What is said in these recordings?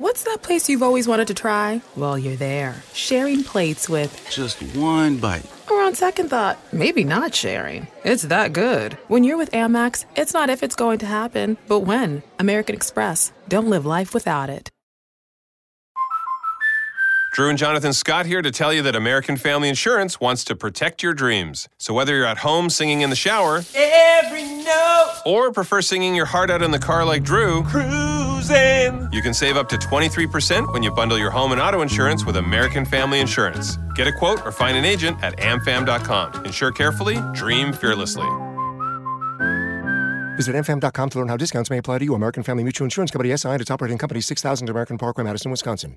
What's that place you've always wanted to try? Well, you're there, sharing plates with Just one bite. Or on second thought, maybe not sharing. It's that good. When you're with Amex, it's not if it's going to happen, but when. American Express. Don't live life without it. Drew and Jonathan Scott here to tell you that American Family Insurance wants to protect your dreams. So whether you're at home singing in the shower, Every note or prefer singing your heart out in the car like Drew, cruising. you can save up to 23% when you bundle your home and auto insurance with American Family Insurance. Get a quote or find an agent at amfam.com. Insure carefully, dream fearlessly. Visit amfam.com to learn how discounts may apply to you. American Family Mutual Insurance Company SI and its operating company 6000 American Parkway, Madison, Wisconsin.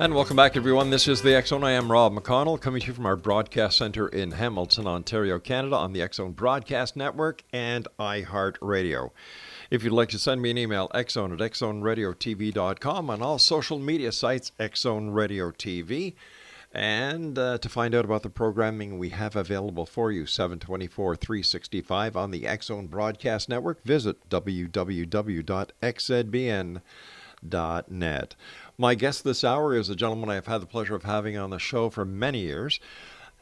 And welcome back, everyone. This is the X Zone. I am Rob McConnell, coming to you from our broadcast center in Hamilton, Ontario, Canada, on the X Zone Broadcast Network and iHeartRadio. If you'd like to send me an email, xzone at xzoneradiotv.com, on all social media sites, Xzone Radio TV. And uh, to find out about the programming we have available for you, 724 365 on the X Zone Broadcast Network, visit www.xzbn.net. My guest this hour is a gentleman I've had the pleasure of having on the show for many years.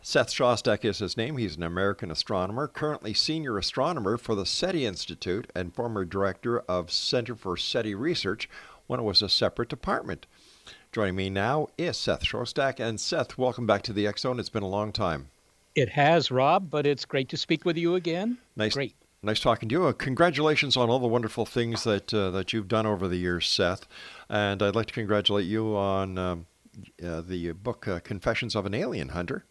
Seth Shostak is his name. He's an American astronomer, currently senior astronomer for the SETI Institute and former director of Center for SETI Research when it was a separate department. Joining me now is Seth Shostak. And Seth, welcome back to the X Zone. It's been a long time. It has, Rob, but it's great to speak with you again. Nice, Great. Nice talking to you. Uh, congratulations on all the wonderful things that uh, that you've done over the years, Seth. And I'd like to congratulate you on um, uh, the book uh, Confessions of an Alien Hunter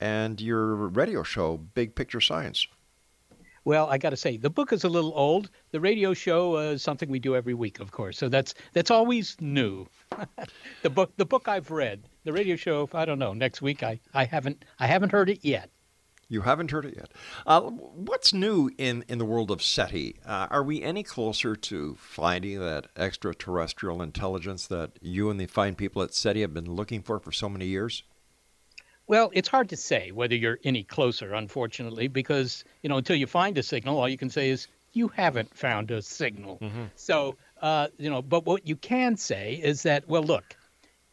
and your radio show Big Picture Science. Well, I got to say, the book is a little old. The radio show uh, is something we do every week, of course. So that's that's always new. the book, the book I've read. The radio show, I don't know. Next week, I, I haven't I haven't heard it yet. You haven't heard it yet. Uh, what's new in, in the world of SETI? Uh, are we any closer to finding that extraterrestrial intelligence that you and the fine people at SETI have been looking for for so many years? Well, it's hard to say whether you're any closer, unfortunately, because you know until you find a signal, all you can say is you haven't found a signal. So uh, you know, but what you can say is that well, look,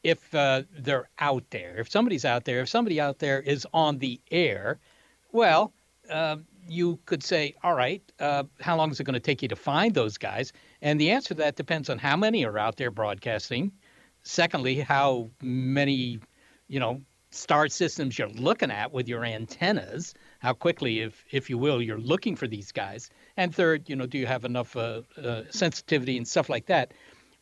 if uh, they're out there, if somebody's out there, if somebody out there is on the air, well, uh, you could say, all right, uh, how long is it going to take you to find those guys? And the answer to that depends on how many are out there broadcasting. Secondly, how many, you know, star systems you're looking at with your antennas, how quickly, if if you will, you're looking for these guys. And third, you know, do you have enough uh, uh, sensitivity and stuff like that?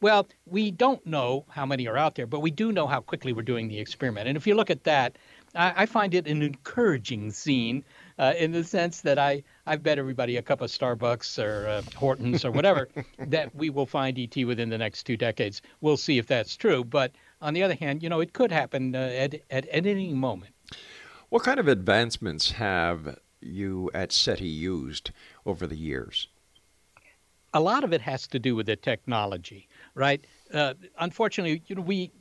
Well, we don't know how many are out there, but we do know how quickly we're doing the experiment. And if you look at that, I, I find it an encouraging scene uh, in the sense that I, I've bet everybody a cup of Starbucks or uh, Hortons or whatever that we will find ET within the next two decades. We'll see if that's true. But on the other hand, you know, it could happen uh, at, at, at any moment. What kind of advancements have you at SETI used over the years? A lot of it has to do with the technology, right? Uh, unfortunately, you know, we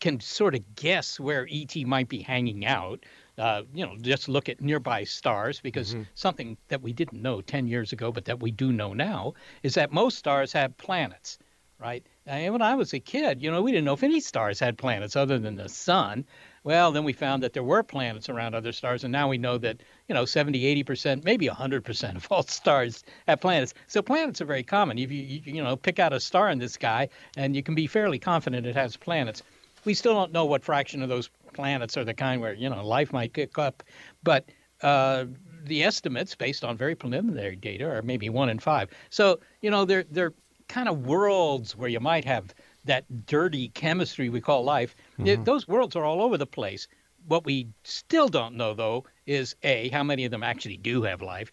can sort of guess where ET might be hanging out. Uh, you know, just look at nearby stars because Mm-hmm. something that we didn't know 10 years ago, but that we do know now, is that most stars have planets, right? And when I was a kid, you know, we didn't know if any stars had planets other than the sun. Well, then we found that there were planets around other stars, and now we know that, you know, 70, 80%, maybe 100% of all stars have planets. So planets are very common. If you, you, you know, pick out a star in the sky, and you can be fairly confident it has planets. We still don't know what fraction of those planets are the kind where, you know, life might kick up. But uh, the estimates, based on very preliminary data, are maybe one in five. So, you know, they're, they're kind of worlds where you might have that dirty chemistry we call life. Th- Those worlds are all over the place. What we still don't know, though, is A, how many of them actually do have life,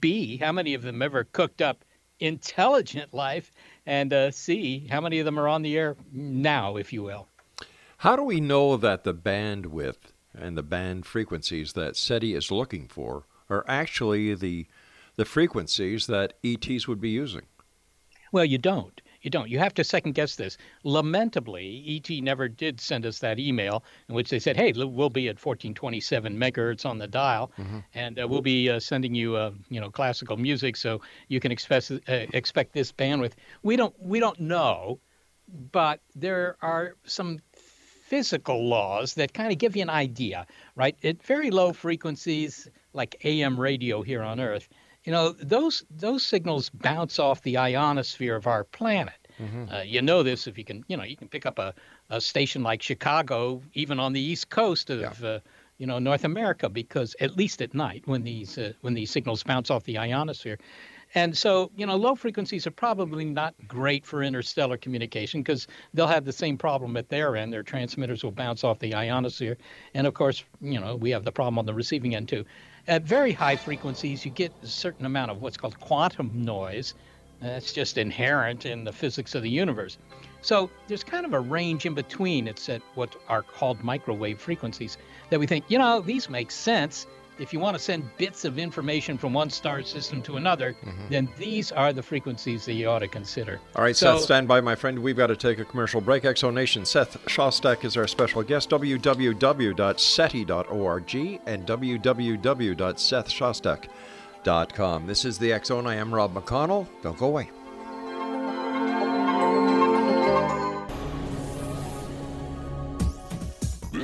B, how many of them ever cooked up intelligent life, and uh, C, how many of them are on the air now, if you will. How do we know that the bandwidth and the band frequencies that SETI is looking for are actually the the frequencies that ETs would be using? Well, you don't. You don't. You have to second guess this. Lamentably, ET never did send us that email in which they said, "Hey, we'll be at 1427 megahertz on the dial, and uh, we'll be uh, sending you, uh, you know, classical music, so you can expect uh, expect this bandwidth." We don't. We don't know, but there are some physical laws that kind of give you an idea, right? At very low frequencies, like AM radio here on Earth, you know, those those signals bounce off the ionosphere of our planet. Uh, you know this if you can, you know, you can pick up a, a station like Chicago, even on the east coast of, uh, you know, North America, because at least at night when these uh, when these signals bounce off the ionosphere, and so, you know, low frequencies are probably not great for interstellar communication because they'll have the same problem at their end. Their transmitters will bounce off the ionosphere. And of course, you know, we have the problem on the receiving end too. At very high frequencies, you get a certain amount of what's called quantum noise. That's just inherent in the physics of the universe. So there's kind of a range in between. It's at what are called microwave frequencies that we think, you know, these make sense. If you want to send bits of information from one star system to another, mm-hmm. then these are the frequencies that you ought to consider. All right, So- Seth, stand by, my friend. We've got to take a commercial break. Exonation, Seth Shostak is our special guest. www.seti.org and www.sethshostak.com. This is the X Zone. I am Rob McConnell. Don't go away.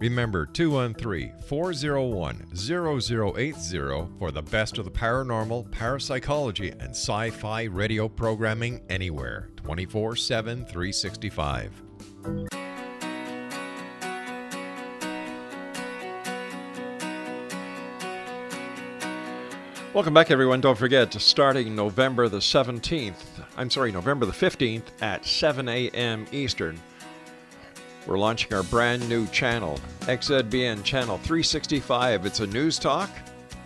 Remember 213 401 0080 for the best of the paranormal, parapsychology, and sci fi radio programming anywhere 24 7 365. Welcome back, everyone. Don't forget, starting November the 17th, I'm sorry, November the 15th at 7 a.m. Eastern, we're launching our brand new channel, XZBN Channel 365. It's a news talk,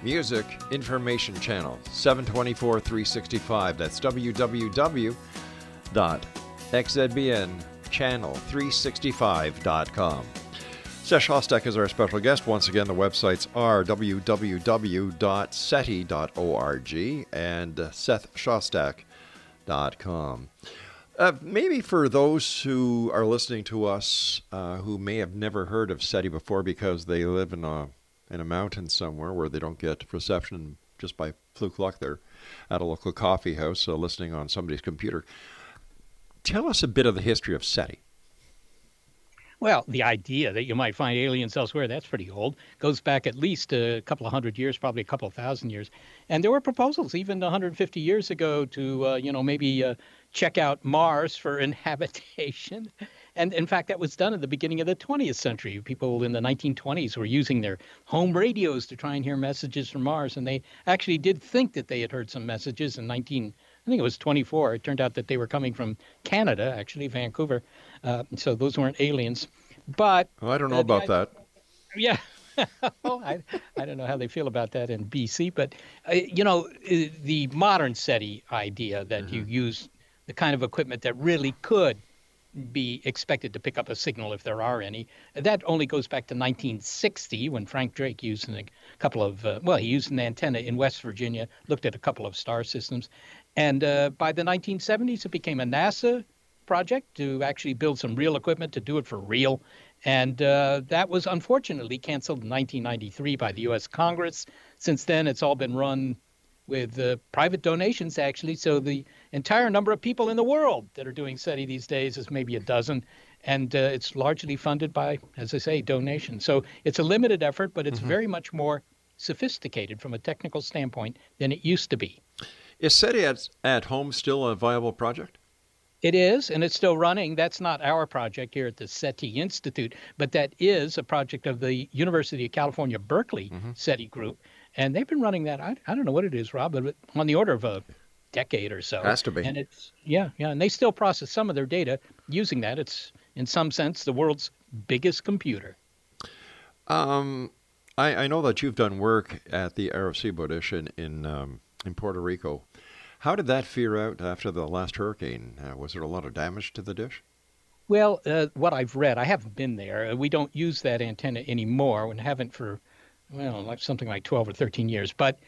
music, information channel, 724 365. That's www.xzbn channel365.com. Seth Shostak is our special guest. Once again, the websites are www.seti.org and sethshostak.com. Uh, maybe for those who are listening to us uh, who may have never heard of SETI before because they live in a in a mountain somewhere where they don't get reception just by fluke luck, they're at a local coffee house uh, listening on somebody's computer. Tell us a bit of the history of SETI. Well, the idea that you might find aliens elsewhere, that's pretty old. Goes back at least a couple of hundred years, probably a couple of thousand years. And there were proposals even 150 years ago to, uh, you know, maybe uh, check out Mars for inhabitation. And in fact, that was done at the beginning of the 20th century. People in the 1920s were using their home radios to try and hear messages from Mars. And they actually did think that they had heard some messages in 19, I think it was 24. It turned out that they were coming from Canada, actually, Vancouver. Uh, so those weren't aliens. But well, I don't know uh, about I, that. Yeah. well, I, I don't know how they feel about that in BC, but uh, you know uh, the modern SETI idea that mm-hmm. you use the kind of equipment that really could be expected to pick up a signal if there are any. That only goes back to 1960 when Frank Drake used a couple of, uh, well, he used an antenna in West Virginia, looked at a couple of star systems. And uh, by the 1970s, it became a NASA project to actually build some real equipment to do it for real. And uh, that was unfortunately canceled in 1993 by the U.S. Congress. Since then, it's all been run with uh, private donations, actually. So the entire number of people in the world that are doing SETI these days is maybe a dozen. And uh, it's largely funded by, as I say, donations. So it's a limited effort, but it's mm-hmm. very much more sophisticated from a technical standpoint than it used to be. Is SETI at, at home still a viable project? It is, and it's still running. That's not our project here at the SETI Institute, but that is a project of the University of California, Berkeley mm-hmm. SETI group. And they've been running that, I, I don't know what it is, Rob, but on the order of a decade or so. Has to be. And it's, yeah, yeah. And they still process some of their data using that. It's, in some sense, the world's biggest computer. Um, I, I know that you've done work at the Arecibo dish in, in, um, in Puerto Rico. How did that fare out after the last hurricane? Uh, was there a lot of damage to the dish? Well, uh, what I've read, I haven't been there. Uh, we don't use that antenna anymore, and haven't for, well, like something like 12 or 13 years. But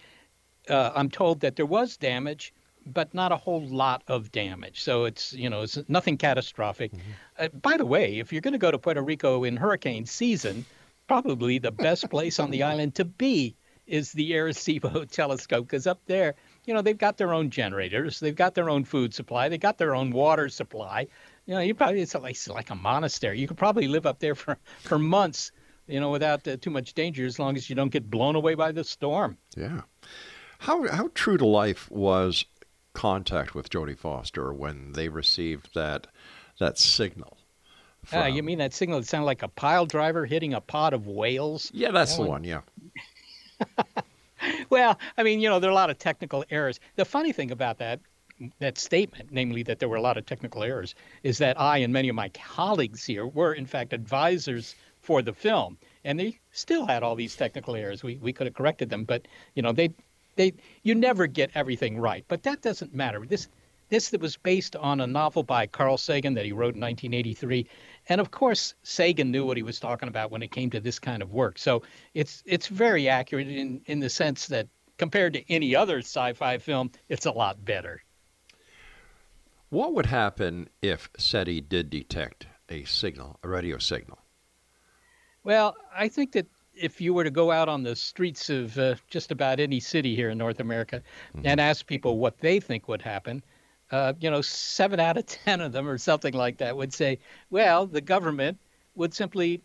uh, I'm told that there was damage, but not a whole lot of damage. So it's you know it's nothing catastrophic. Mm-hmm. Uh, by the way, if you're going to go to Puerto Rico in hurricane season, probably the best place on the island to be is the Arecibo telescope because up there you know, they've got their own generators, they've got their own food supply, they got their own water supply. You know, you probably it's like, it's like a monastery. You could probably live up there for for months, you know, without uh, too much danger, as long as you don't get blown away by the storm. Yeah. How how true to life was contact with Jodie Foster when they received that that signal? From... Uh, you mean that signal that sounded like a pile driver hitting a pod of whales? Yeah, that's that the one. one yeah. well, I mean, you know, there are a lot of technical errors. The funny thing about that that statement, namely that there were a lot of technical errors, is that I and many of my colleagues here were in fact advisors for the film, and they still had all these technical errors. We we could have corrected them, but you know, they they you never get everything right. But that doesn't matter. This this that was based on a novel by Carl Sagan that he wrote in 1983, and of course, Sagan knew what he was talking about when it came to this kind of work. So it's it's very accurate in, in the sense that compared to any other sci-fi film, it's a lot better. What would happen if SETI did detect a signal, a radio signal? Well, I think that if you were to go out on the streets of uh, just about any city here in North America mm-hmm. and ask people what they think would happen, uh, you know, seven out of 10 of them or something like that would say, well, the government would simply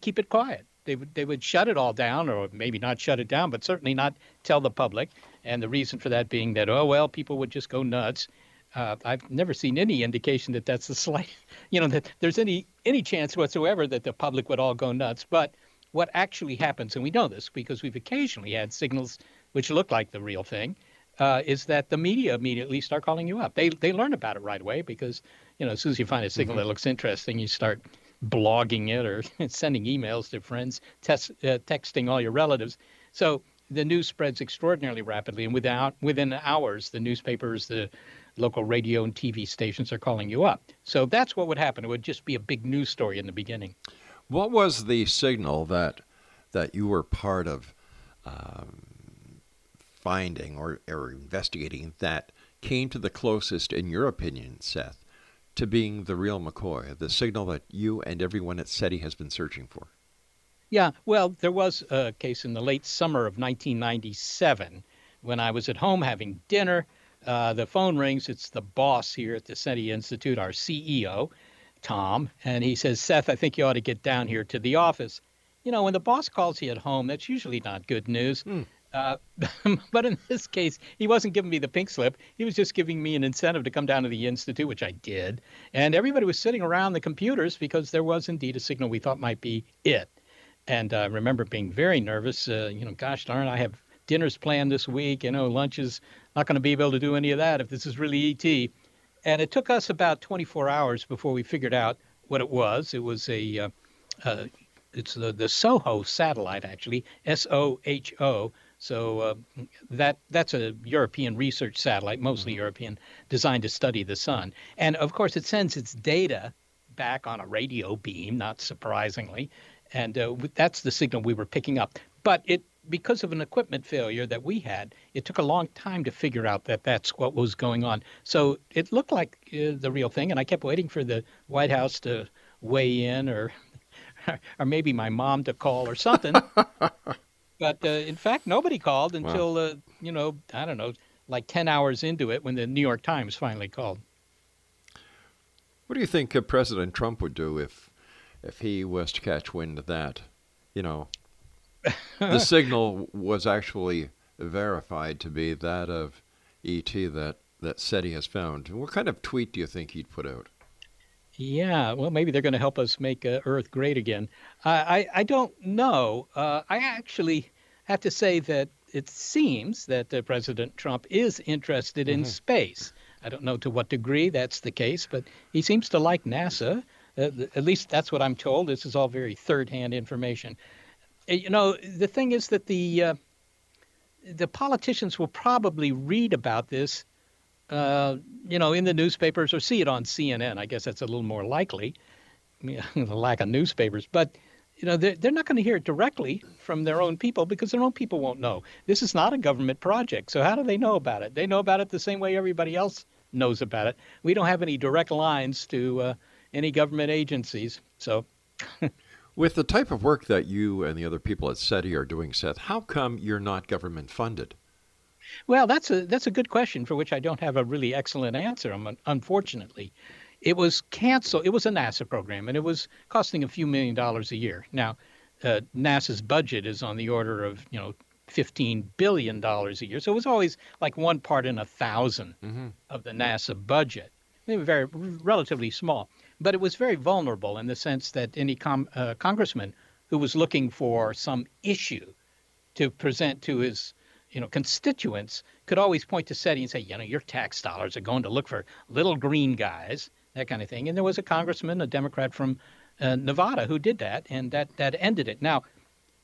keep it quiet. They would, they would shut it all down, or maybe not shut it down, but certainly not tell the public. And the reason for that being that, oh, well, people would just go nuts. Uh, I've never seen any indication that that's the slight, you know, that there's any any chance whatsoever that the public would all go nuts. But what actually happens, and we know this because we've occasionally had signals which look like the real thing, uh, is that the media immediately start calling you up. They they learn about it right away because you know as soon as you find a signal mm-hmm. that looks interesting, you start blogging it or sending emails to friends, test, uh, texting all your relatives. So the news spreads extraordinarily rapidly, and without within hours, the newspapers, the local radio and TV stations are calling you up. So that's what would happen. It would just be a big news story in the beginning. What was the signal that that you were part of um, finding or, or investigating that came to the closest, in your opinion, Seth, to being the real McCoy, the signal that you and everyone at SETI has been searching for? Yeah, well, there was a case in the late summer of 1997 when I was at home having dinner. Uh, the phone rings. It's the boss here at the SETI Institute, our CEO, Tom, and he says, Seth, I think you ought to get down here to the office. You know, when the boss calls you at home, that's usually not good news. Hmm. Uh, but in this case, he wasn't giving me the pink slip. He was just giving me an incentive to come down to the institute, which I did. And everybody was sitting around the computers because there was indeed a signal we thought might be it. And I uh, remember being very nervous. Uh, you know, gosh darn, I have dinners planned this week. You know, lunch is not going to be able to do any of that if this is really ET. And it took us about 24 hours before we figured out what it was. It was a, uh, uh, it's the, the SOHO satellite, actually, S O H O. So uh, that that's a European research satellite, mostly mm-hmm. European, designed to study the sun. And of course, it sends its data back on a radio beam, not surprisingly, and uh, that's the signal we were picking up. But it because of an equipment failure that we had, it took a long time to figure out that that's what was going on. So it looked like uh, the real thing, and I kept waiting for the White House to weigh in, or or maybe my mom to call or something. but uh, in fact, nobody called until wow. uh, you know I don't know, like ten hours into it when the New York Times finally called. What do you think uh, President Trump would do if if he was to catch wind of that? You know, the signal was actually verified to be that of ET that, that SETI has found. What kind of tweet do you think he'd put out? Yeah, well, maybe they're going to help us make uh, Earth great again. I, I don't know. Uh, I actually have to say that it seems that uh, President Trump is interested in mm-hmm. space. I don't know to what degree that's the case, but he seems to like NASA. Uh, at least that's what I'm told. This is all very third hand information. Uh, you know, the thing is that the uh, the politicians will probably read about this, uh, you know, in the newspapers or see it on CNN. I guess that's a little more likely, the lack of newspapers. But you know, they're, they're not going to hear it directly from their own people because their own people won't know. This is not a government project. So how do they know about it? They know about it the same way everybody else knows about it. We don't have any direct lines to uh, any government agencies. So. With the type of work that you and the other people at SETI are doing, Seth, how come you're not government funded? Well, that's a that's a good question for which I don't have a really excellent answer. Unfortunately, it was canceled. It was a NASA program, and it was costing a few million dollars a year. Now, uh, NASA's budget is on the order of you know fifteen billion dollars a year, so it was always like one part in a 1000 mm-hmm. of the NASA budget. They were very relatively small but it was very vulnerable in the sense that any com- uh, congressman who was looking for some issue to present to his you know constituents could always point to SETI and say, you know, your tax dollars are going to look for little green guys, that kind of thing. And there was a congressman, a Democrat from uh, Nevada, who did that, and that that ended it. Now,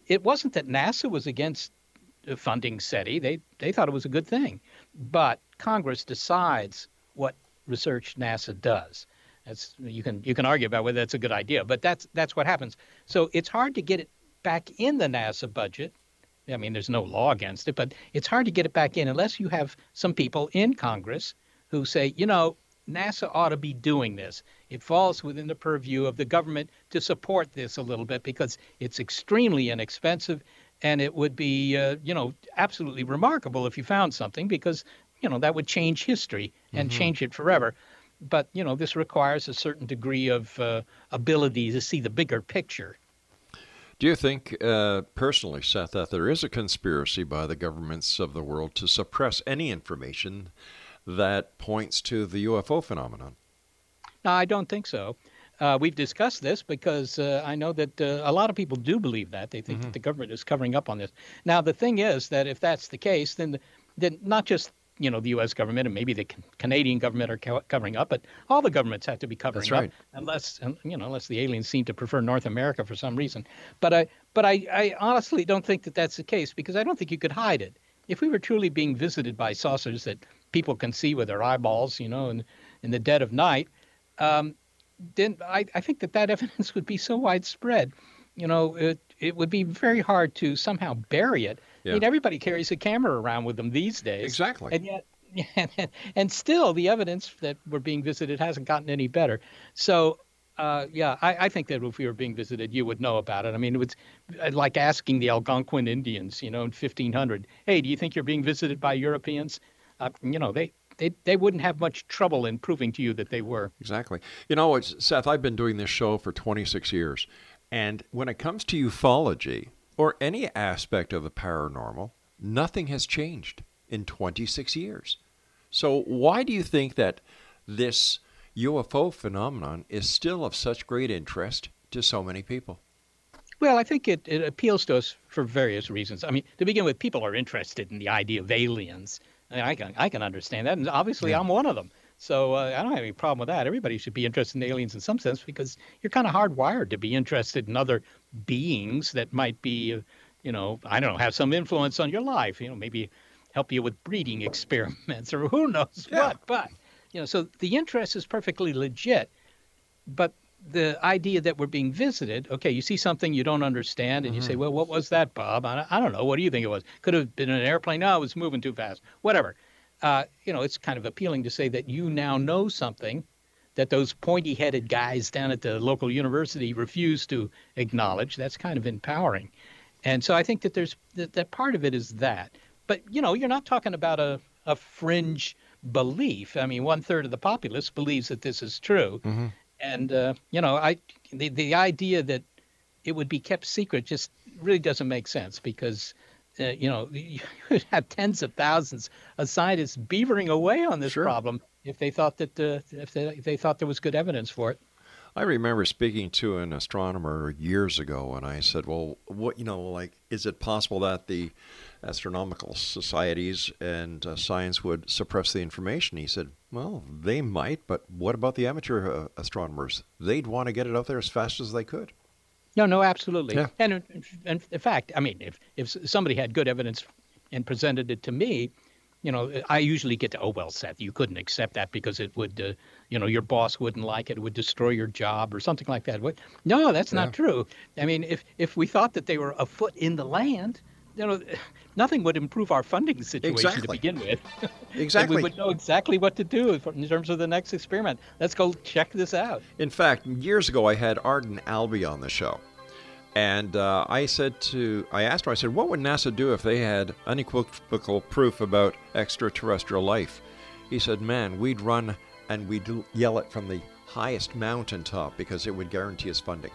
it wasn't that NASA was against funding SETI; they they thought it was a good thing, but Congress decides what research NASA does. That's you can you can argue about whether that's a good idea, but that's that's what happens. So it's hard to get it back in the NASA budget. I mean, there's no law against it, but it's hard to get it back in unless you have some people in Congress who say, you know, NASA ought to be doing this. It falls within the purview of the government to support this a little bit because it's extremely inexpensive and it would be, uh, you know, absolutely remarkable if you found something because, you know, that would change history and mm-hmm. change it forever but you know this requires a certain degree of uh, ability to see the bigger picture. Do you think, uh, personally, Seth, that there is a conspiracy by the governments of the world to suppress any information that points to the UFO phenomenon? No, I don't think so. Uh, we've discussed this because uh, I know that uh, a lot of people do believe that. They think mm-hmm. that the government is covering up on this. Now, the thing is that if that's the case, then, then not just you know the U.S. government and maybe the Canadian government are co- covering up, but all the governments have to be covering right. up, unless you know unless the aliens seem to prefer North America for some reason. But I but I, I honestly don't think that that's the case because I don't think you could hide it. If we were truly being visited by saucers that people can see with their eyeballs, you know, in, in the dead of night, um, then I, I think that that evidence would be so widespread, you know, it, it would be very hard to somehow bury it. Yeah. I mean, everybody carries a camera around with them these days. Exactly. And yet, and still the evidence that we're being visited hasn't gotten any better. So, uh, yeah, I, I think that if we were being visited, you would know about it. I mean, it was uh, like asking the Algonquin Indians, you know, in 1500, hey, do you think you're being visited by Europeans? Uh, you know, they, they, they wouldn't have much trouble in proving to you that they were. Exactly. You know, Seth, I've been doing this show for 26 years. And when it comes to ufology or any aspect of the paranormal, nothing has changed in 26 years. So, why do you think that this UFO phenomenon is still of such great interest to so many people? Well, I think it, it appeals to us for various reasons. I mean, to begin with, people are interested in the idea of aliens. I, mean, I can I can understand that, and obviously, Yeah. I'm one of them. So uh, I don't have any problem with that. Everybody should be interested in aliens in some sense because you're kind of hardwired to be interested in other beings that might be, you know, I don't know, have some influence on your life. You know, maybe help you with breeding experiments or who knows what. But you know, so the interest is perfectly legit. But the idea that we're being visited, okay, you see something you don't understand, and you say, well, what was that, Bob? I, I don't know. What do you think it was? Could have been an airplane. No, it was moving too fast. Whatever. Uh, you know, it's kind of appealing to say that you now know something that those pointy-headed guys down at the local university refuse to acknowledge. That's kind of empowering. And so I think that there's that, that part of it is that. But you know, you're not talking about a, a fringe belief. I mean, one third of the populace believes that this is true. And uh, you know, I the the idea that it would be kept secret just really doesn't make sense because uh, you know you would have tens of thousands of scientists beavering away on this Sure. problem if they thought that uh, if, they, if they thought there was good evidence for it. I remember speaking to an astronomer years ago, and I said, "Well, what you know, like, is it possible that the astronomical societies and uh, science would suppress the information?" He said, "Well, they might, but what about the amateur uh, astronomers? They'd want to get it out there as fast as they could." No, no, absolutely. Yeah. And in, in, in fact, I mean, if if somebody had good evidence and presented it to me, you know, I usually get to, oh well, Seth, you couldn't accept that because it would, uh, you know, your boss wouldn't like it, it would destroy your job or something like that. What? No, that's Yeah. not true. I mean, if if we thought that they were a foot in the land, you know, nothing would improve our funding situation to begin with. Exactly. we would know exactly what to do in terms of the next experiment. Let's go check this out. In fact, years ago, I had Arden Albee on the show, and uh, I said to, I asked him, I said, what would NASA do if they had unequivocal proof about extraterrestrial life? He said, man, we'd run and we'd yell it from the highest mountaintop because it would guarantee us funding.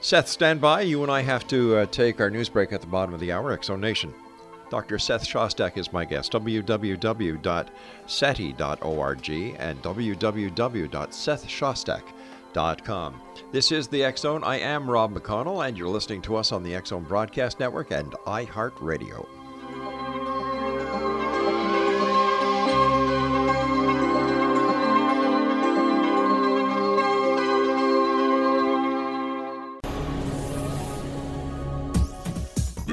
Seth, stand by. You and I have to uh, take our news break at the bottom of the hour. Exo Nation. Dr. Seth Shostak is my guest. www.seti.org and www.sethshostak.com. This is the Zone. I am Rob McConnell, and you're listening to us on the Zone Broadcast Network and iHeartRadio.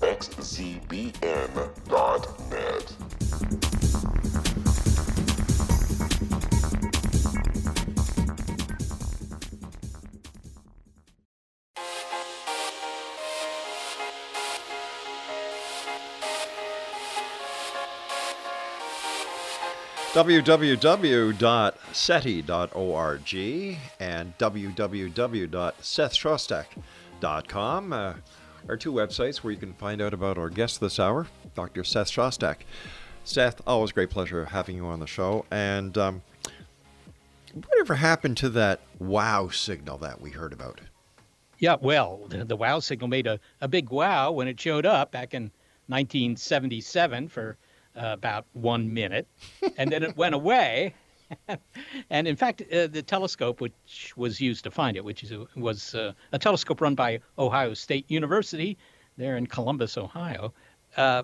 www.xzbn.net. www.seti.org and www.sethshostak.com uh, are two websites where you can find out about our guest this hour, Dr. Seth Shostak. Seth, always great pleasure having you on the show. And um, whatever happened to that wow signal that we heard about? Yeah, well, the, the wow signal made a, a big wow when it showed up back in 1977 for uh, about one minute, and then it went away. and in fact, uh, the telescope which was used to find it, which is was uh, a telescope run by Ohio State University, there in Columbus, Ohio, uh,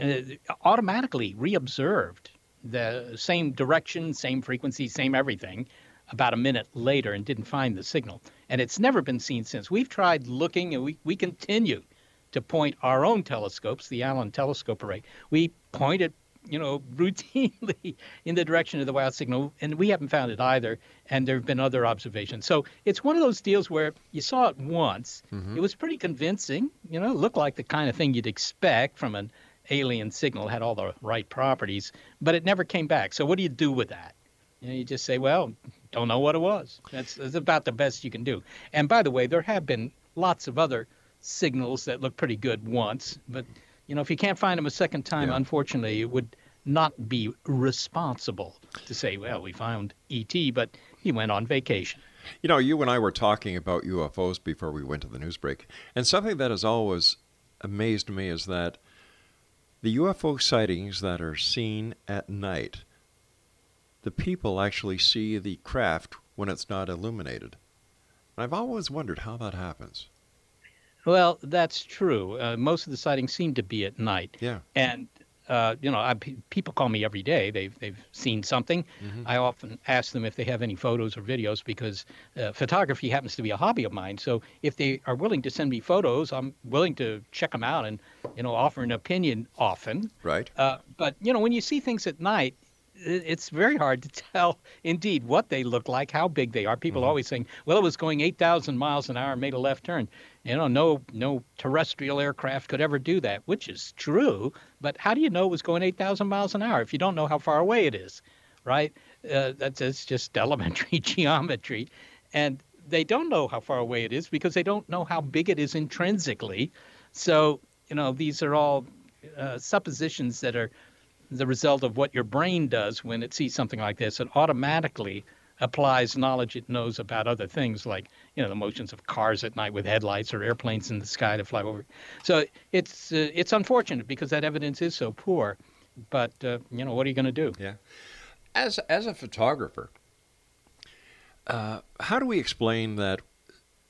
uh automatically reobserved the same direction, same frequency, same everything about a minute later and didn't find the signal. And it's never been seen since. We've tried looking and we, we continue to point our own telescopes, the Allen Telescope Array. We point it, you know, routinely in the direction of the wow signal, and we haven't found it either. And there have been other observations. So it's one of those deals where you saw it once. Mm-hmm. It was pretty convincing. You know, it looked like the kind of thing you'd expect from an alien signal, had all the right properties, but it never came back. So what do you do with that? You, know, you just say, well, don't know what it was. That's, that's about the best you can do. And by the way, there have been lots of other signals that look pretty good once, but you know, if you can't find them a second time, yeah. unfortunately, it would not be responsible to say, well, we found ET, but he went on vacation. You know, you and I were talking about UFOs before we went to the news break, and something that has always amazed me is that the UFO sightings that are seen at night, the people actually see the craft when it's not illuminated. I've always wondered how that happens. Well, that's true. Uh, most of the sightings seem to be at night. Yeah. And uh, you know, I, people call me every day. They've they've seen something. Mm-hmm. I often ask them if they have any photos or videos because uh, photography happens to be a hobby of mine. So if they are willing to send me photos, I'm willing to check them out and you know offer an opinion often. Right. Uh, but you know, when you see things at night, it's very hard to tell indeed what they look like, how big they are. People mm-hmm. always saying, "Well, it was going 8,000 miles an hour and made a left turn." You know, no no terrestrial aircraft could ever do that, which is true. But how do you know it was going 8,000 miles an hour if you don't know how far away it is, right? Uh, that's just elementary geometry, and they don't know how far away it is because they don't know how big it is intrinsically. So you know, these are all uh, suppositions that are the result of what your brain does when it sees something like this. It automatically applies knowledge it knows about other things like you know the motions of cars at night with headlights or airplanes in the sky to fly over. So it's uh, it's unfortunate because that evidence is so poor. But uh, you know what are you going to do? Yeah. As as a photographer, uh, how do we explain that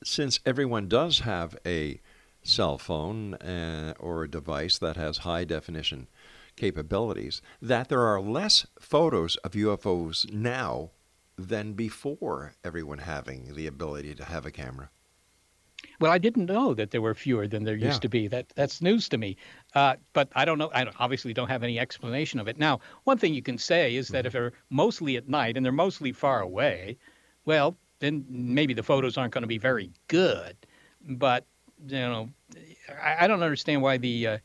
since everyone does have a cell phone uh, or a device that has high definition capabilities, that there are less photos of UFOs now than before everyone having the ability to have a camera. Well, I didn't know that there were fewer than there used yeah. to be. That that's news to me. Uh, but I don't know. I obviously don't have any explanation of it. Now, one thing you can say is that mm-hmm. if they're mostly at night and they're mostly far away, well, then maybe the photos aren't going to be very good. But you know, I, I don't understand why the uh,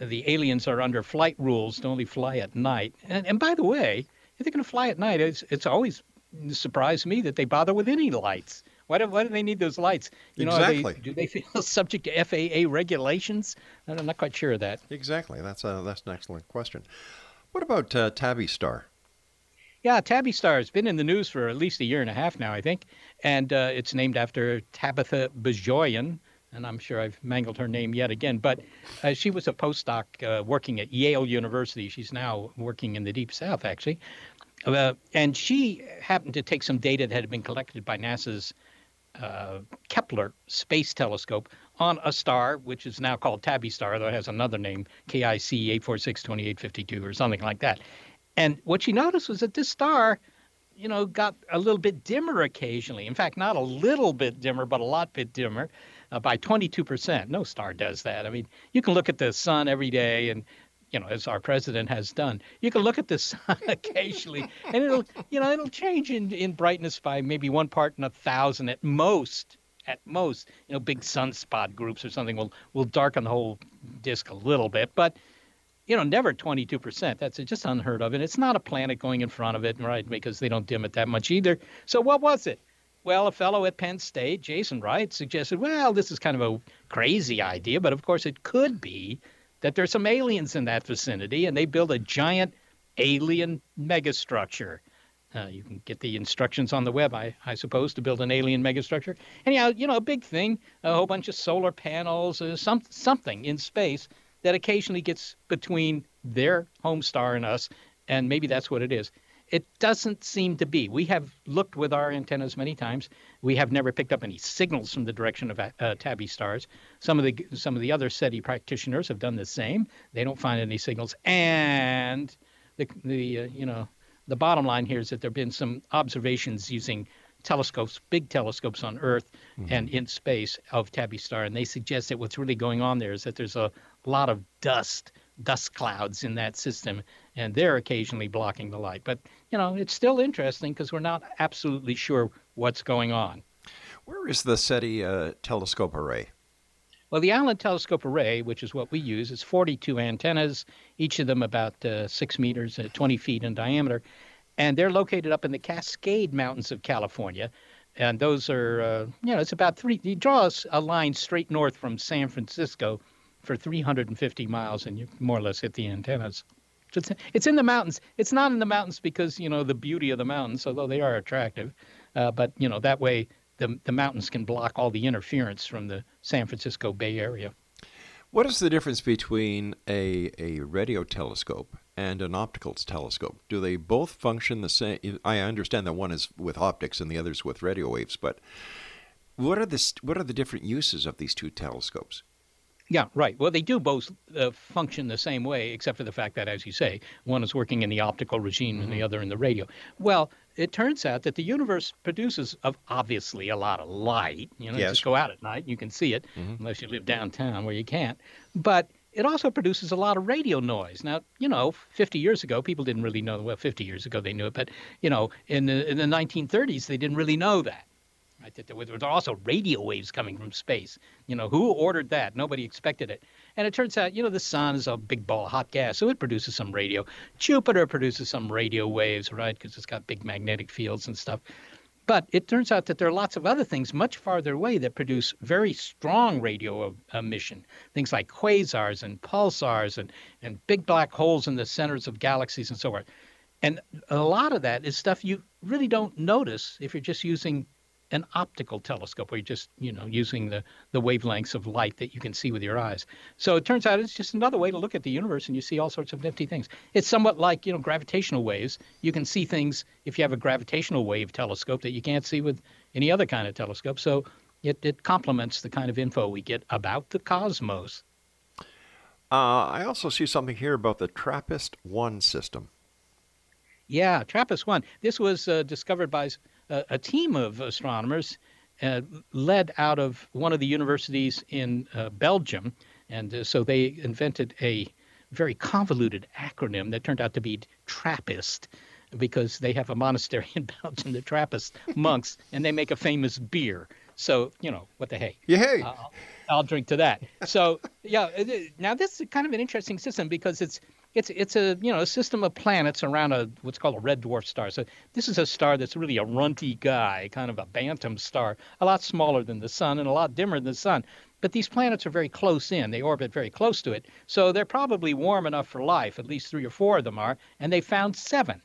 the aliens are under flight rules to only fly at night. And, and by the way, if they're going to fly at night, it's, it's always surprised me that they bother with any lights. Why do, why do they need those lights? You know, exactly. They, do they feel subject to FAA regulations? I'm not quite sure of that. Exactly. That's a, that's an excellent question. What about uh, Tabby Star? Yeah, Tabby Star has been in the news for at least a year and a half now, I think, and uh, it's named after Tabitha Bejoyan, and I'm sure I've mangled her name yet again, but uh, she was a postdoc uh, working at Yale University. She's now working in the Deep South, actually. Uh, and she happened to take some data that had been collected by NASA's uh, Kepler Space Telescope on a star, which is now called Tabby Star, though it has another name, KIC 8462852 or something like that. And what she noticed was that this star you know, got a little bit dimmer occasionally. In fact, not a little bit dimmer, but a lot bit dimmer uh, by 22%. No star does that. I mean, you can look at the sun every day and you know, as our president has done. You can look at the sun occasionally, and it'll, you know, it'll change in, in brightness by maybe one part in a thousand at most. At most, you know, big sunspot groups or something will will darken the whole disk a little bit, but you know, never 22%. That's just unheard of, and it's not a planet going in front of it, right? Because they don't dim it that much either. So what was it? Well, a fellow at Penn State, Jason Wright, suggested, well, this is kind of a crazy idea, but of course it could be that there's some aliens in that vicinity and they build a giant alien megastructure. Uh, you can get the instructions on the web, I, I suppose, to build an alien megastructure. Anyhow, you know, a big thing, a whole bunch of solar panels, uh, some, something in space that occasionally gets between their home star and us, and maybe that's what it is. It doesn't seem to be. We have looked with our antennas many times. We have never picked up any signals from the direction of uh, tabby stars. Some of the some of the other SETI practitioners have done the same. They don't find any signals, and the the uh, you know the bottom line here is that there have been some observations using telescopes, big telescopes on Earth mm-hmm. and in space of Tabby Star, and they suggest that what's really going on there is that there's a lot of dust, dust clouds in that system, and they're occasionally blocking the light. But you know, it's still interesting because we're not absolutely sure what's going on. Where is the SETI uh, telescope array? Well, the Allen Telescope Array, which is what we use, is 42 antennas, each of them about uh, six meters, uh, 20 feet in diameter, and they're located up in the Cascade Mountains of California. And those are, uh, you know, it's about three. You draw a line straight north from San Francisco for 350 miles, and you more or less hit the antennas. It's, it's in the mountains. It's not in the mountains because you know the beauty of the mountains, although they are attractive. Uh, but you know that way the the mountains can block all the interference from the San Francisco Bay Area. What is the difference between a, a radio telescope and an optical telescope? Do they both function the same? I understand that one is with optics and the other is with radio waves, but what are the what are the different uses of these two telescopes? Yeah, right. Well, they do both uh, function the same way, except for the fact that, as you say, one is working in the optical regime mm-hmm. and the mm-hmm. other in the radio. Well, it turns out that the universe produces of obviously a lot of light. You know, yes. just go out at night, you can see it, mm-hmm. unless you live downtown where you can't. But it also produces a lot of radio noise. Now, you know, 50 years ago, people didn't really know. Well, 50 years ago they knew it, but you know, in the in the 1930s, they didn't really know that. That there was also radio waves coming from space. You know, who ordered that? Nobody expected it. And it turns out, you know, the sun is a big ball of hot gas, so it produces some radio. Jupiter produces some radio waves, right? Because it's got big magnetic fields and stuff. But it turns out that there are lots of other things much farther away that produce very strong radio emission. Things like quasars and pulsars and, and big black holes in the centers of galaxies and so forth. And a lot of that is stuff you really don't notice if you're just using an optical telescope where you're just you know using the the wavelengths of light that you can see with your eyes. So it turns out it's just another way to look at the universe and you see all sorts of nifty things. It's somewhat like you know gravitational waves. You can see things if you have a gravitational wave telescope that you can't see with any other kind of telescope. So it, it complements the kind of info we get about the cosmos. Uh, i also see something here about the trappist 1 system. Yeah trappist 1 this was uh, discovered by a, a team of astronomers uh, led out of one of the universities in uh, Belgium. And uh, so they invented a very convoluted acronym that turned out to be TRAPPIST because they have a monastery in Belgium, the Trappist monks, and they make a famous beer. So, you know, what the hey? Uh, I'll, I'll drink to that. So, yeah, now this is kind of an interesting system because it's it's it's a you know a system of planets around a what's called a red dwarf star. So this is a star that's really a runty guy, kind of a bantam star, a lot smaller than the sun and a lot dimmer than the sun. But these planets are very close in; they orbit very close to it, so they're probably warm enough for life. At least three or four of them are, and they found seven,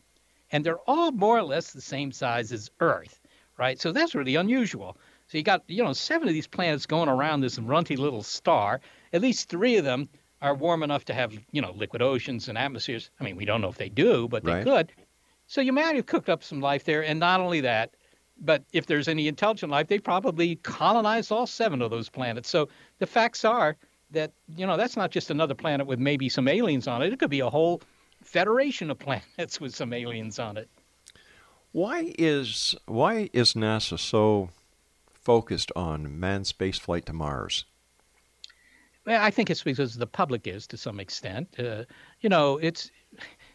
and they're all more or less the same size as Earth, right? So that's really unusual. So you got you know seven of these planets going around this runty little star. At least three of them are warm enough to have, you know, liquid oceans and atmospheres. I mean, we don't know if they do, but they right. could. So you might have cooked up some life there. And not only that, but if there's any intelligent life, they probably colonized all seven of those planets. So the facts are that, you know, that's not just another planet with maybe some aliens on it. It could be a whole federation of planets with some aliens on it. Why is why is NASA so focused on manned spaceflight to Mars? Well, I think it's because the public is to some extent. Uh, you know, it's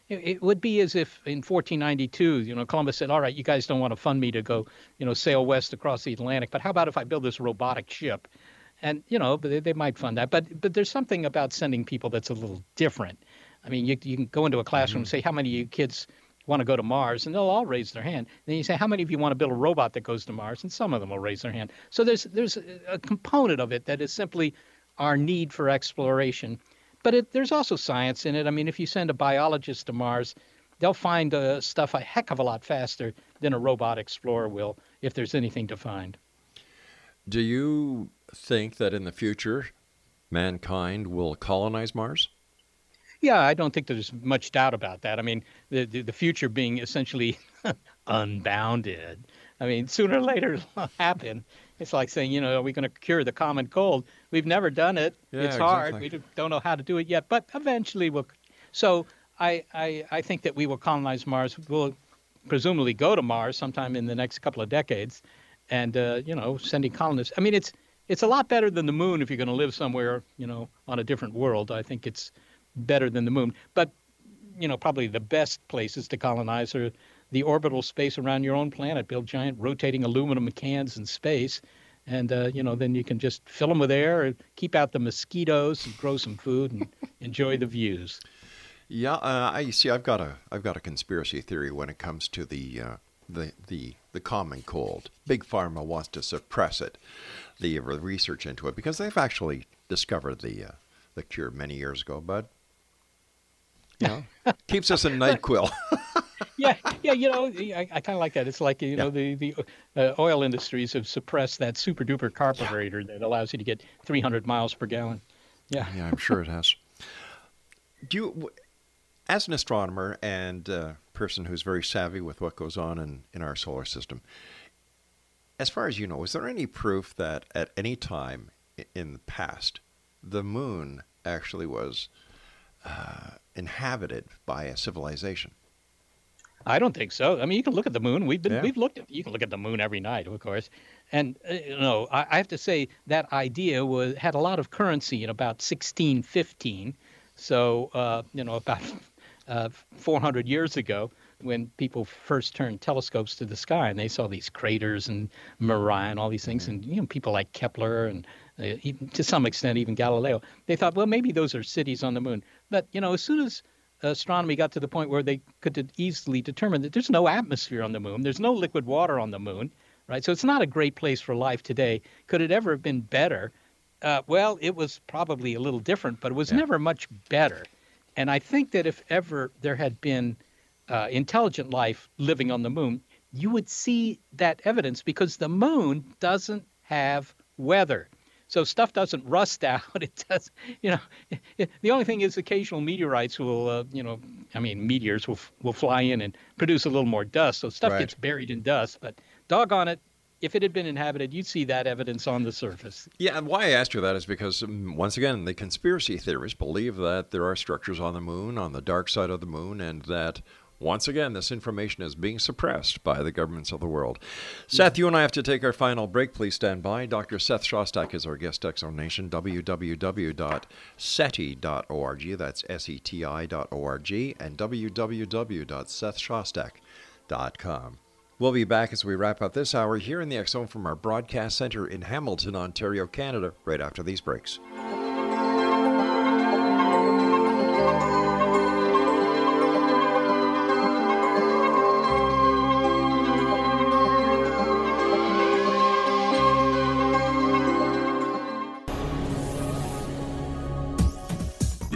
it would be as if in 1492, you know, Columbus said, "All right, you guys don't want to fund me to go, you know, sail west across the Atlantic, but how about if I build this robotic ship?" And you know, they, they might fund that, but but there's something about sending people that's a little different. I mean, you you can go into a classroom mm-hmm. and say, "How many of you kids want to go to Mars?" and they'll all raise their hand. And then you say, "How many of you want to build a robot that goes to Mars?" and some of them will raise their hand. So there's there's a component of it that is simply our need for exploration. But it, there's also science in it. I mean, if you send a biologist to Mars, they'll find uh, stuff a heck of a lot faster than a robot explorer will if there's anything to find. Do you think that in the future mankind will colonize Mars? Yeah, I don't think there's much doubt about that. I mean, the the, the future being essentially unbounded. I mean, sooner or later it'll happen. It's like saying, you know, are we going to cure the common cold? We've never done it. Yeah, it's hard. exactly. We don't know how to do it yet, but eventually we'll. So I, I, I think that we will colonize Mars. We'll presumably go to Mars sometime in the next couple of decades, and uh, you know, sending colonists. I mean, it's it's a lot better than the moon if you're going to live somewhere, you know, on a different world. I think it's better than the moon, but you know, probably the best places to colonize are the orbital space around your own planet. Build giant rotating aluminum cans in space, and uh, you know, then you can just fill them with air, and keep out the mosquitoes, and grow some food, and enjoy the views. Yeah, uh, I see. I've got a I've got a conspiracy theory when it comes to the uh, the the the common cold. Big pharma wants to suppress it, the research into it because they've actually discovered the uh, the cure many years ago, but you know, keeps us in Nyquil. yeah, yeah, you know, I, I kind of like that. It's like you know the the uh, oil industries have suppressed that super duper carburetor that allows you to get 300 miles per gallon. Yeah, yeah, I'm sure it has. Do you, as an astronomer and uh, person who's very savvy with what goes on in, in our solar system, as far as you know, is there any proof that at any time in the past the moon actually was uh, inhabited by a civilization? I don't think so. I mean, you can look at the moon. We've been Yeah. we've looked at you can look at the moon every night, of course. And uh, you know, I, I have to say that idea was had a lot of currency in about 1615. So uh, you know, about uh, 400 years ago, when people first turned telescopes to the sky and they saw these craters and Maria and all these things, and you know, people like Kepler and uh, even, to some extent even Galileo, they thought, well, maybe those are cities on the moon. But you know, as soon as astronomy got to the point where they could easily determine that there's no atmosphere on the moon, there's no liquid water on the moon, right? So it's not a great place for life today. Could it ever have been better? Uh, well, it was probably a little different, but it was never much better. And I think that if ever there had been uh, intelligent life living on the moon, you would see that evidence because the moon doesn't have weather. So stuff doesn't rust out. It does, you know. The only thing is, occasional meteorites will, uh, you know, I mean, meteors will will fly in and produce a little more dust. So stuff Right. gets buried in dust. But doggone it, if it had been inhabited, you'd see that evidence on the surface. Yeah, and why I asked you that is because, um, once again, the conspiracy theorists believe that there are structures on the moon, on the dark side of the moon, and that, once again, this information is being suppressed by the governments of the world. Seth, you and I have to take our final break. Please stand by. Dr. Seth Shostak is our guest, X Zone Nation, www.seti.org. That's S E T I.org, and www.sethshostak.com. We'll be back as we wrap up this hour here in the Zone from our broadcast center in Hamilton, Ontario, Canada, right after these breaks.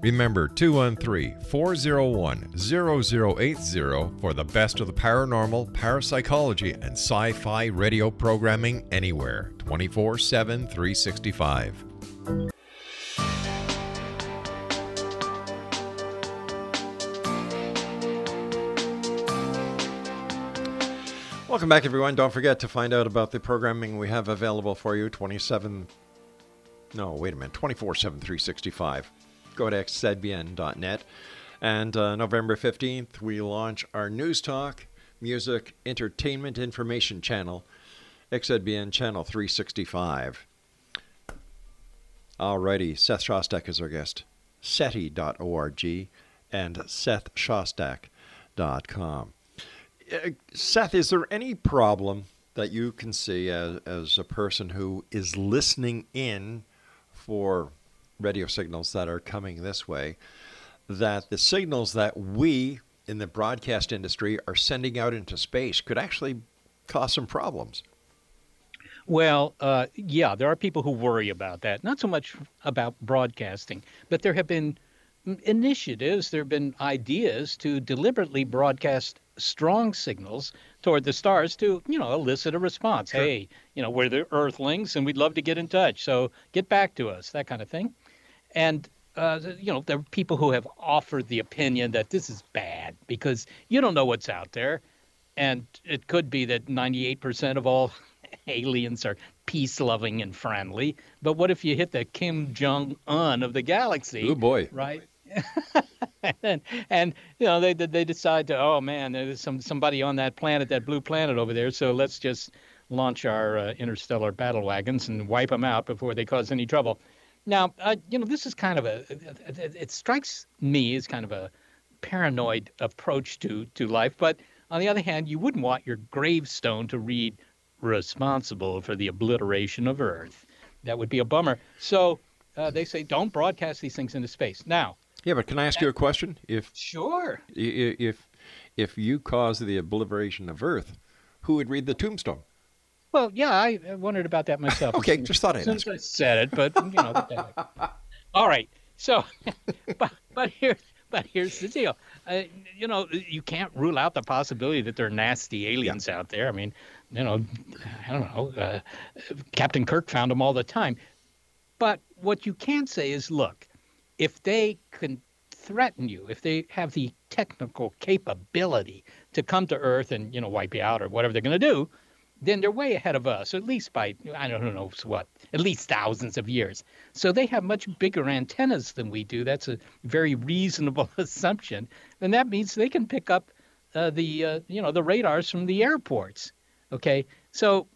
Remember 213 401 0080 for the best of the paranormal, parapsychology, and sci fi radio programming anywhere 24 7 365. Welcome back, everyone. Don't forget to find out about the programming we have available for you 27. No, wait a minute, 24 7 365 Go to xzbn.net. And uh, November 15th, we launch our News Talk, Music, Entertainment Information channel, XZBN Channel 365. Alrighty, Seth Shostak is our guest. SETI.org and SethShostak.com. Uh, Seth, is there any problem that you can see as, as a person who is listening in for radio signals that are coming this way, that the signals that we in the broadcast industry are sending out into space could actually cause some problems? Well, uh, yeah, there are people who worry about that. Not so much about broadcasting, but there have been initiatives, there have been ideas to deliberately broadcast strong signals toward the stars to, you know, elicit a response. Sure. Hey, you know, we're the Earthlings and we'd love to get in touch. So get back to us, that kind of thing. And uh, you know, there are people who have offered the opinion that this is bad because you don't know what's out there, and it could be that 98% of all aliens are peace-loving and friendly. But what if you hit the Kim Jong Un of the galaxy? Oh boy! Right. and, and you know they they decide to oh man there's some somebody on that planet that blue planet over there so let's just launch our uh, interstellar battle wagons and wipe them out before they cause any trouble. Now, uh, you know, this is kind of a, it, strikes me as kind of a paranoid approach to, to life. But on the other hand, you wouldn't want your gravestone to read responsible for the obliteration of Earth. That would be a bummer. So uh, they say don't broadcast these things into space. Now, Yeah, but can I ask you a question? If sure. if if you cause the obliteration of Earth, who would read the tombstone? Well, yeah, I I wondered about that myself. Okay, just thought I'd soon ask. I said it, but you know. the heck. All right. So, but but here but here's the deal. Uh, you know, you can't rule out the possibility that there are nasty aliens out there. I mean, you know, I don't know. Uh, Captain Kirk found them all the time. But what you can say is, look, if they can threaten you, if they have the technical capability to come to Earth and you know wipe you out or whatever they're going to do, then they're way ahead of us, at least by I don't know what, at least thousands of years. So they have much bigger antennas than we do. That's a very reasonable assumption, and that means they can pick up uh, the uh, you know the radars from the airports. Okay, so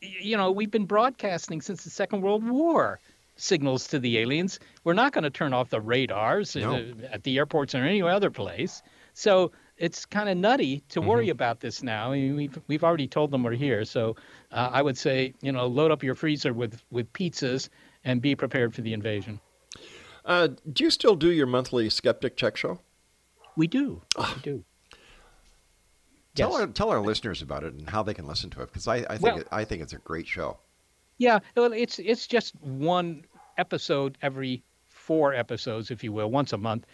you know we've been broadcasting since the Second World War signals to the aliens. We're not going to turn off the radars No. uh, at the airports or any other place. So it's kind of nutty to worry about this now. I mean, we've we've already told them we're here. So uh, I would say you know load up your freezer with with pizzas and be prepared for the invasion. Uh, do you still do your monthly skeptic check show? We do. We do. Tell Yes. our tell our listeners about it and how they can listen to it because I, I think Well- it, I think it's a great show. Yeah, well, it's it's just one episode every four episodes, if you will, once a month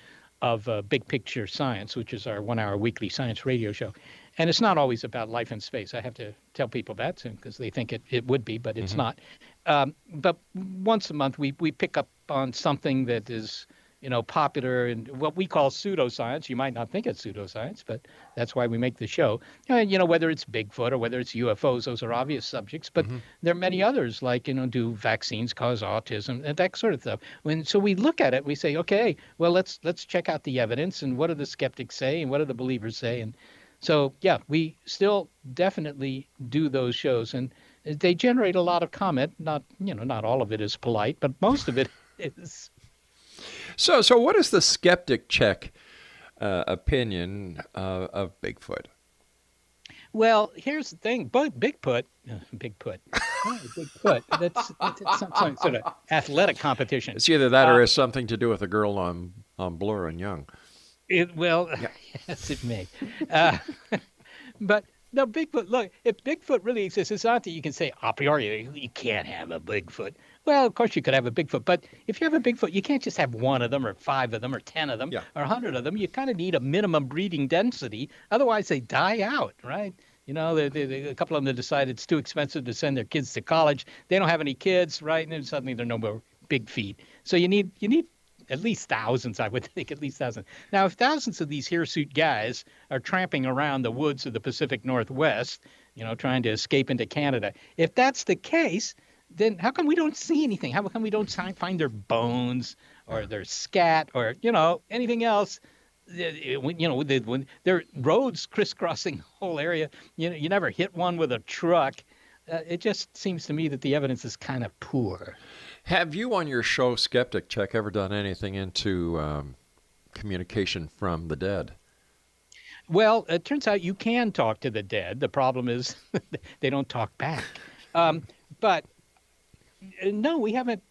of uh, Big Picture Science, which is our one-hour weekly science radio show. And it's not always about life in space. I have to tell people that because they think it, it would be, but it's not. Um, but once a month, we we pick up on something that is you know popular and what we call pseudoscience. You might not think it's pseudoscience, but that's why we make the show. Uh, you know, whether it's Bigfoot or whether it's UFOs, those are obvious subjects. But there are many others, like you know, do vaccines cause autism and that sort of stuff. When so we look at it, we say, okay, well let's let's check out the evidence and what do the skeptics say and what do the believers say and so yeah, we still definitely do those shows and they generate a lot of comment. Not you know, not all of it is polite, but most of it is. So so what is the skeptic check uh, opinion uh, of Bigfoot? Well, here's the thing, but Bigfoot, uh, Bigfoot, oh, Bigfoot. That's, that's some, sort of athletic competition. It's either that or Uh, it has something to do with a girl on on Blur and Young. It well, yes, it may. Uh, but no, Bigfoot. Look, if Bigfoot really exists, it's not that you can say a priori you can't have a Bigfoot. Well, of course you could have a Bigfoot, but if you have a Bigfoot, you can't just have one of them, or five of them, or ten of them, Yeah. or a hundred of them. You kind of need a minimum breeding density, otherwise they die out, right? You know, they, they, they- a couple of them decide it's too expensive to send their kids to college. They don't have any kids, right? And then suddenly they're no more big feet. So you need you need at least thousands, I would think, at least thousands. Now, if thousands of these hirsute guys are tramping around the woods of the Pacific Northwest, you know, trying to escape into Canada, if that's the case, then how come we don't see anything? How come we don't find their bones or their scat or you know anything else? You know, when there are roads crisscrossing the whole area, you know, you never hit one with a truck. Uh, it just seems to me that the evidence is kind of poor. Have you on your show, Skeptic Check, ever done anything into um, communication from the dead? Well, it turns out you can talk to the dead. The problem is they don't talk back. Um, but uh, no, we haven't.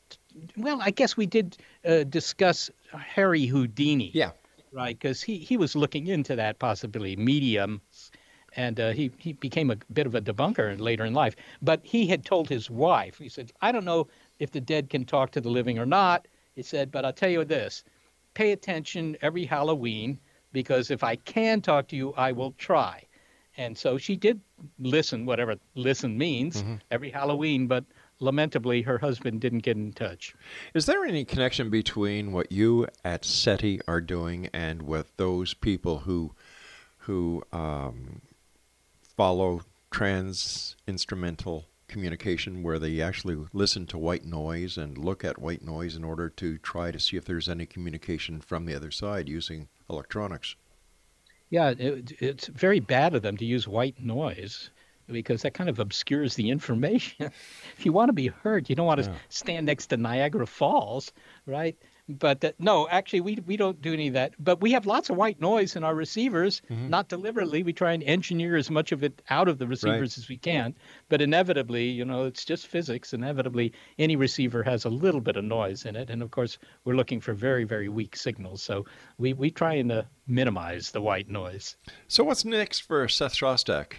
Well, I guess we did uh, discuss Harry Houdini. Yeah. Right, because he, he was looking into that possibility, medium, and uh, he, he became a bit of a debunker later in life. But he had told his wife, he said, I don't know if the dead can talk to the living or not. He said, but I'll tell you this pay attention every Halloween because if I can talk to you, I will try. And so she did listen, whatever listen means, mm-hmm. every Halloween, but lamentably, her husband didn't get in touch. Is there any connection between what you at SETI are doing and with those people who who um, follow trans instrumental communication, where they actually listen to white noise and look at white noise in order to try to see if there's any communication from the other side using electronics? Yeah, it, it's very bad of them to use white noise because that kind of obscures the information. if you want to be heard, you don't want to yeah. stand next to Niagara Falls, right? But uh, no, actually, we we don't do any of that. But we have lots of white noise in our receivers, mm-hmm. not deliberately. We try and engineer as much of it out of the receivers right. as we can. But inevitably, you know, it's just physics. Inevitably, any receiver has a little bit of noise in it, and of course, we're looking for very very weak signals. So we we try and uh, minimize the white noise. So what's next for Seth Shostak?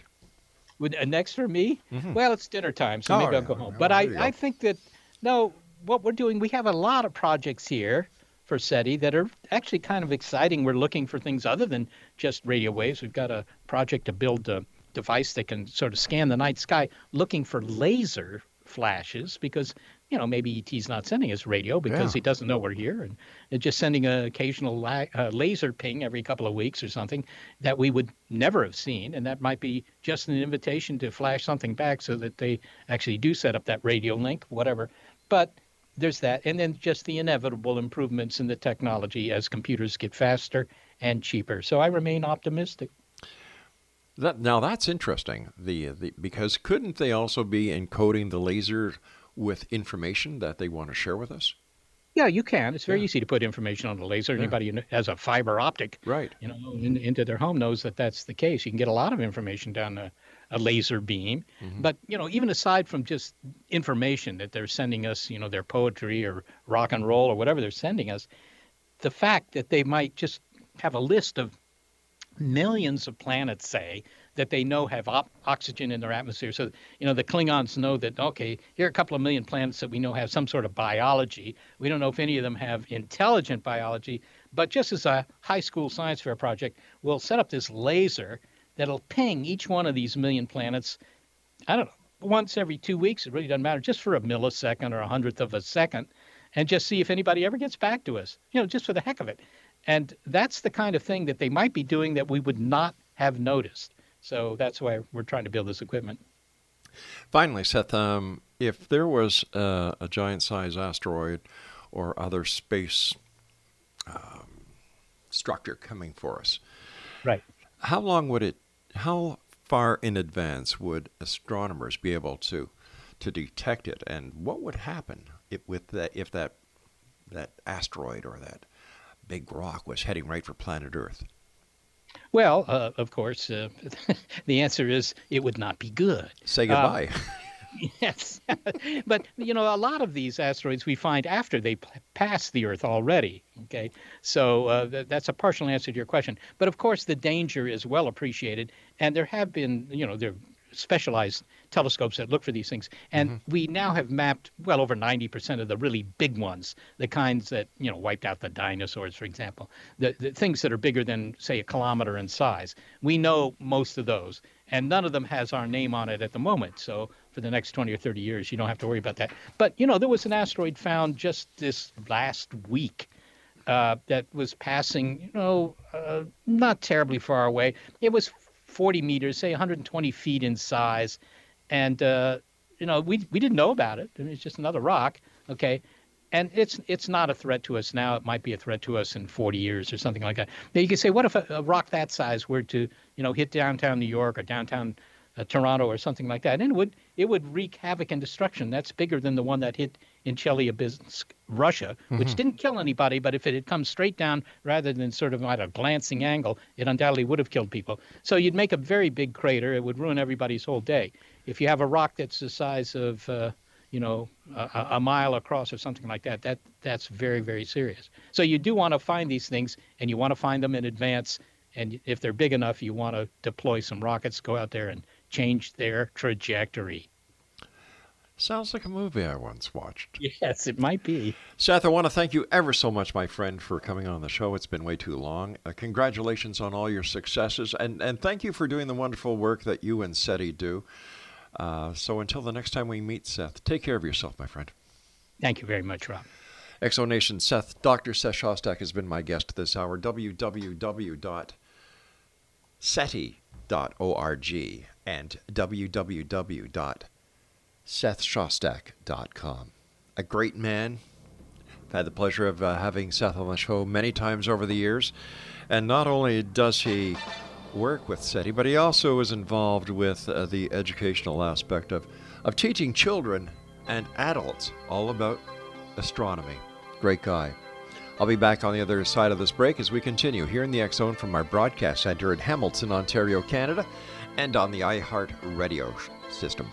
Would, uh, next for me? Mm-hmm. Well, it's dinner time, so oh, maybe I'll go home. But I, I think that no, what we're doing, we have a lot of projects here for SETI that are actually kind of exciting. We're looking for things other than just radio waves. We've got a project to build a device that can sort of scan the night sky, looking for laser flashes because you know, maybe ET's not sending us radio because yeah. he doesn't know we're here, and, just sending an occasional la- uh, laser ping every couple of weeks or something that we would never have seen, and that might be just an invitation to flash something back so that they actually do set up that radio link, whatever. But there's that, and then just the inevitable improvements in the technology as computers get faster and cheaper. So I remain optimistic. That, now that's interesting. The, the because couldn't they also be encoding the laser with information that they want to share with us? Yeah, you can. It's very yeah. easy to put information on a laser. Anybody who has a fiber optic, right, you know, in, into their home knows that that's the case. You can get a lot of information down a, a laser beam. Mm-hmm. But you know, even aside from just information that they're sending us, you know, their poetry or rock and roll or whatever they're sending us, the fact that they might just have a list of millions of planets, say, that they know have op- oxygen in their atmosphere. So, you know, the Klingons know that, okay, here are a couple of million planets that we know have some sort of biology. We don't know if any of them have intelligent biology, but just as a high school science fair project, we'll set up this laser that'll ping each one of these million planets, I don't know, once every two weeks. It really doesn't matter, just for a millisecond or a hundredth of a second, and just see if anybody ever gets back to us, you know, just for the heck of it. And that's the kind of thing that they might be doing that we would not have noticed. So that's why we're trying to build this equipment. Finally, Seth, um, if there was a, a giant size asteroid or other space um, structure coming for us, right? How long would it? How far in advance would astronomers be able to to detect it, and what would happen if, with that if that that asteroid or that big rock was heading right for planet Earth? Well, uh, of course, uh, the answer is it would not be good. Say goodbye. Yes, but you know, a lot of these asteroids we find after they p- pass the Earth already. Okay, so uh, th- that's a partial answer to your question. But of course, the danger is well appreciated, and there have been, you know, there specialized telescopes that look for these things. And mm-hmm. we now have mapped well over 90% of the really big ones, the kinds that, you know, wiped out the dinosaurs, for example, the, the things that are bigger than, say, a kilometer in size. We know most of those, and none of them has our name on it at the moment. So for the next 20 or 30 years, you don't have to worry about that. But, you know, there was an asteroid found just this last week uh, that was passing, you know, uh, not terribly far away. It was 40 meters, say 120 feet in size, and uh, you know we we didn't know about it. I mean, it's just another rock, okay. And it's it's not a threat to us now. It might be a threat to us in 40 years or something like that. Now you can say, what if a, a rock that size were to, you know, hit downtown New York or downtown uh, Toronto or something like that, and it would it would wreak havoc and destruction. That's bigger than the one that hit in Chelyabinsk, Russia, which Mhm. didn't kill anybody, but if it had come straight down rather than sort of at a glancing angle, it undoubtedly would have killed people. So you'd make a very big crater. It would ruin everybody's whole day. If you have a rock that's the size of, uh, you know, a, a mile across or something like that, that that's very very serious. So you do want to find these things, and you want to find them in advance. And if they're big enough, you want to deploy some rockets, go out there and change their trajectory. Sounds like a movie I once watched. Yes, it might be. Seth, I want to thank you ever so much, my friend, for coming on the show. It's been way too long. Uh, congratulations on all your successes, and, and thank you for doing the wonderful work that you and SETI do. Uh, so until the next time we meet, Seth, take care of yourself, my friend. Thank you very much, Rob. X Zone Nation Seth, Dr. Seth Shostak has been my guest this hour. www.seti.org and www.sethshostak.com. A great man. I've had the pleasure of uh, having Seth on the show many times over the years. And not only does he work with SETI, but he also is involved with uh, the educational aspect of, of teaching children and adults all about astronomy. Great guy. I'll be back on the other side of this break as we continue here in the X Zone from our broadcast center in Hamilton, Ontario, Canada, and on the iHeart Radio system.